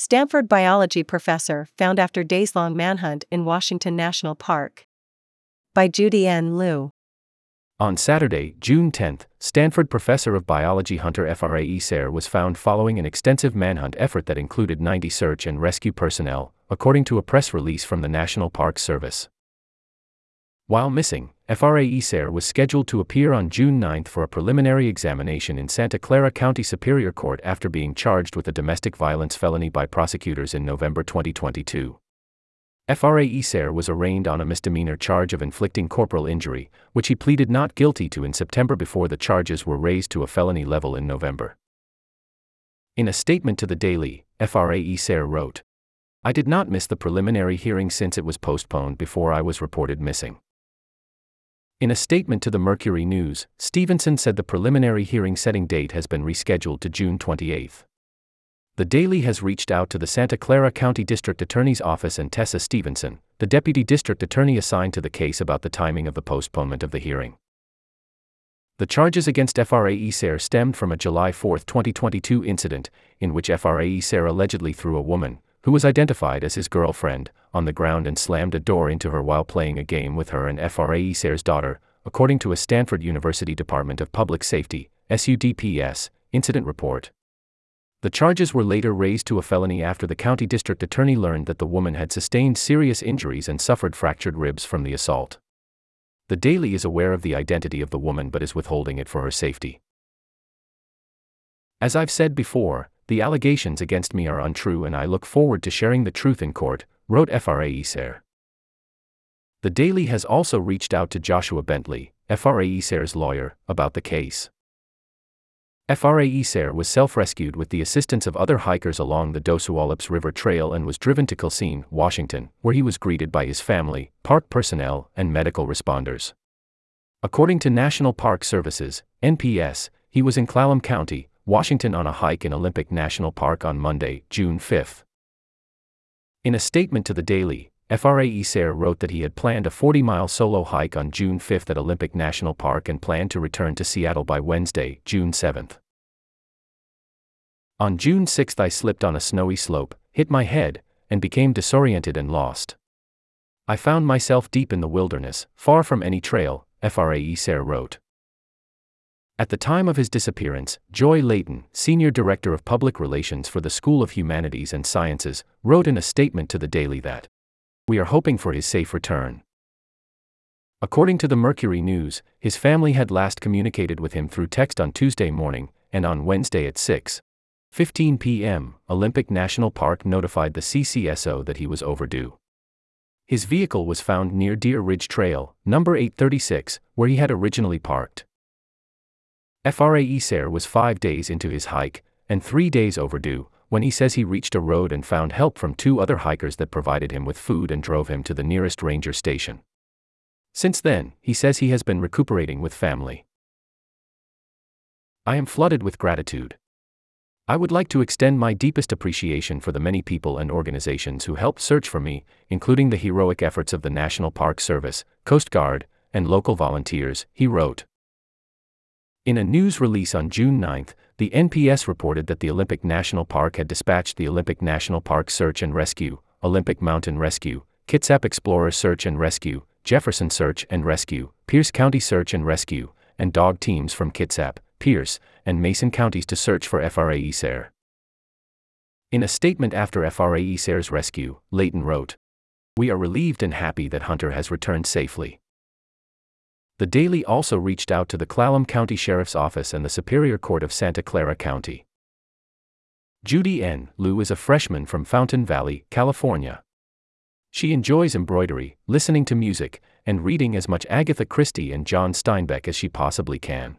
Stanford biology professor found after days long manhunt in Washington National Park. By Judy N. Liu. On Saturday, June 10, Stanford professor of biology Hunter Fraser was found following an extensive manhunt effort that included 90 search and rescue personnel, according to a press release from the National Park Service. While missing, Fraser was scheduled to appear on June 9 for a preliminary examination in Santa Clara County Superior Court after being charged with a domestic violence felony by prosecutors in November 2022. Fraser was arraigned on a misdemeanor charge of inflicting corporal injury, which he pleaded not guilty to in September before the charges were raised to a felony level in November. In a statement to the Daily, Fraser wrote, I did not miss the preliminary hearing since it was postponed before I was reported missing. In a statement to the Mercury News, Stevenson said the preliminary hearing setting date has been rescheduled to June 28 the Daily has reached out to the Santa Clara County District Attorney's Office and Tessa Stevenson, the Deputy District Attorney assigned to the case about the timing of the postponement of the hearing. The charges against Fraser stemmed from a July 4, 2022 incident, in which Fraser allegedly threw a woman, who was identified as his girlfriend, on the ground and slammed a door into her while playing a game with her and Fraser's daughter, according to a Stanford University Department of Public Safety, SUDPS, incident report. The charges were later raised to a felony after the county district attorney learned that the woman had sustained serious injuries and suffered fractured ribs from the assault. The Daily is aware of the identity of the woman but is withholding it for her safety. As I've said before, the allegations against me are untrue and I look forward to sharing the truth in court, wrote Fraser. The Daily has also reached out to Joshua Bentley, Fraser's lawyer, about the case. Fraser was self-rescued with the assistance of other hikers along the Dosewallips River Trail and was driven to Quilcene, Washington, where he was greeted by his family, park personnel, and medical responders. According to National Park Services, NPS, he was in Clallam County, Washington on a hike in Olympic National Park on Monday, June 5. In a statement to the Daily, Fraser wrote that he had planned a 40 mile solo hike on June 5 at Olympic National Park and planned to return to Seattle by Wednesday, June 7. On June 6 I slipped on a snowy slope, hit my head, and became disoriented and lost. I found myself deep in the wilderness, far from any trail, Fraser wrote. At the time of his disappearance, Joy Layton, Senior Director of Public Relations for the School of Humanities and Sciences, wrote in a statement to the Daily that we are hoping for his safe return. According to the Mercury News, his family had last communicated with him through text on Tuesday morning, and on Wednesday at 6:15 p.m., Olympic National Park notified the CCSO that he was overdue. His vehicle was found near Deer Ridge Trail, number 836, where he had originally parked. Fraser was five days into his hike, and three days overdue, when he says he reached a road and found help from two other hikers that provided him with food and drove him to the nearest ranger station. Since then, he says he has been recuperating with family. I am flooded with gratitude. I would like to extend my deepest appreciation for the many people and organizations who helped search for me, including the heroic efforts of the National Park Service, Coast Guard, and local volunteers, he wrote. In a news release on June 9, the NPS reported that the Olympic National Park had dispatched the Olympic National Park Search and Rescue, Olympic Mountain Rescue, Kitsap Explorer Search and Rescue, Jefferson Search and Rescue, Pierce County Search and Rescue, and dog teams from Kitsap, Pierce, and Mason counties to search for Fraser. In a statement after Fraser's rescue, Layton wrote, We are relieved and happy that Hunter has returned safely. The Daily also reached out to the Clallam County Sheriff's Office and the Superior Court of Santa Clara County. Judy N. Liu is a freshman from Fountain Valley, California. She enjoys embroidery, listening to music, and reading as much Agatha Christie and John Steinbeck as she possibly can.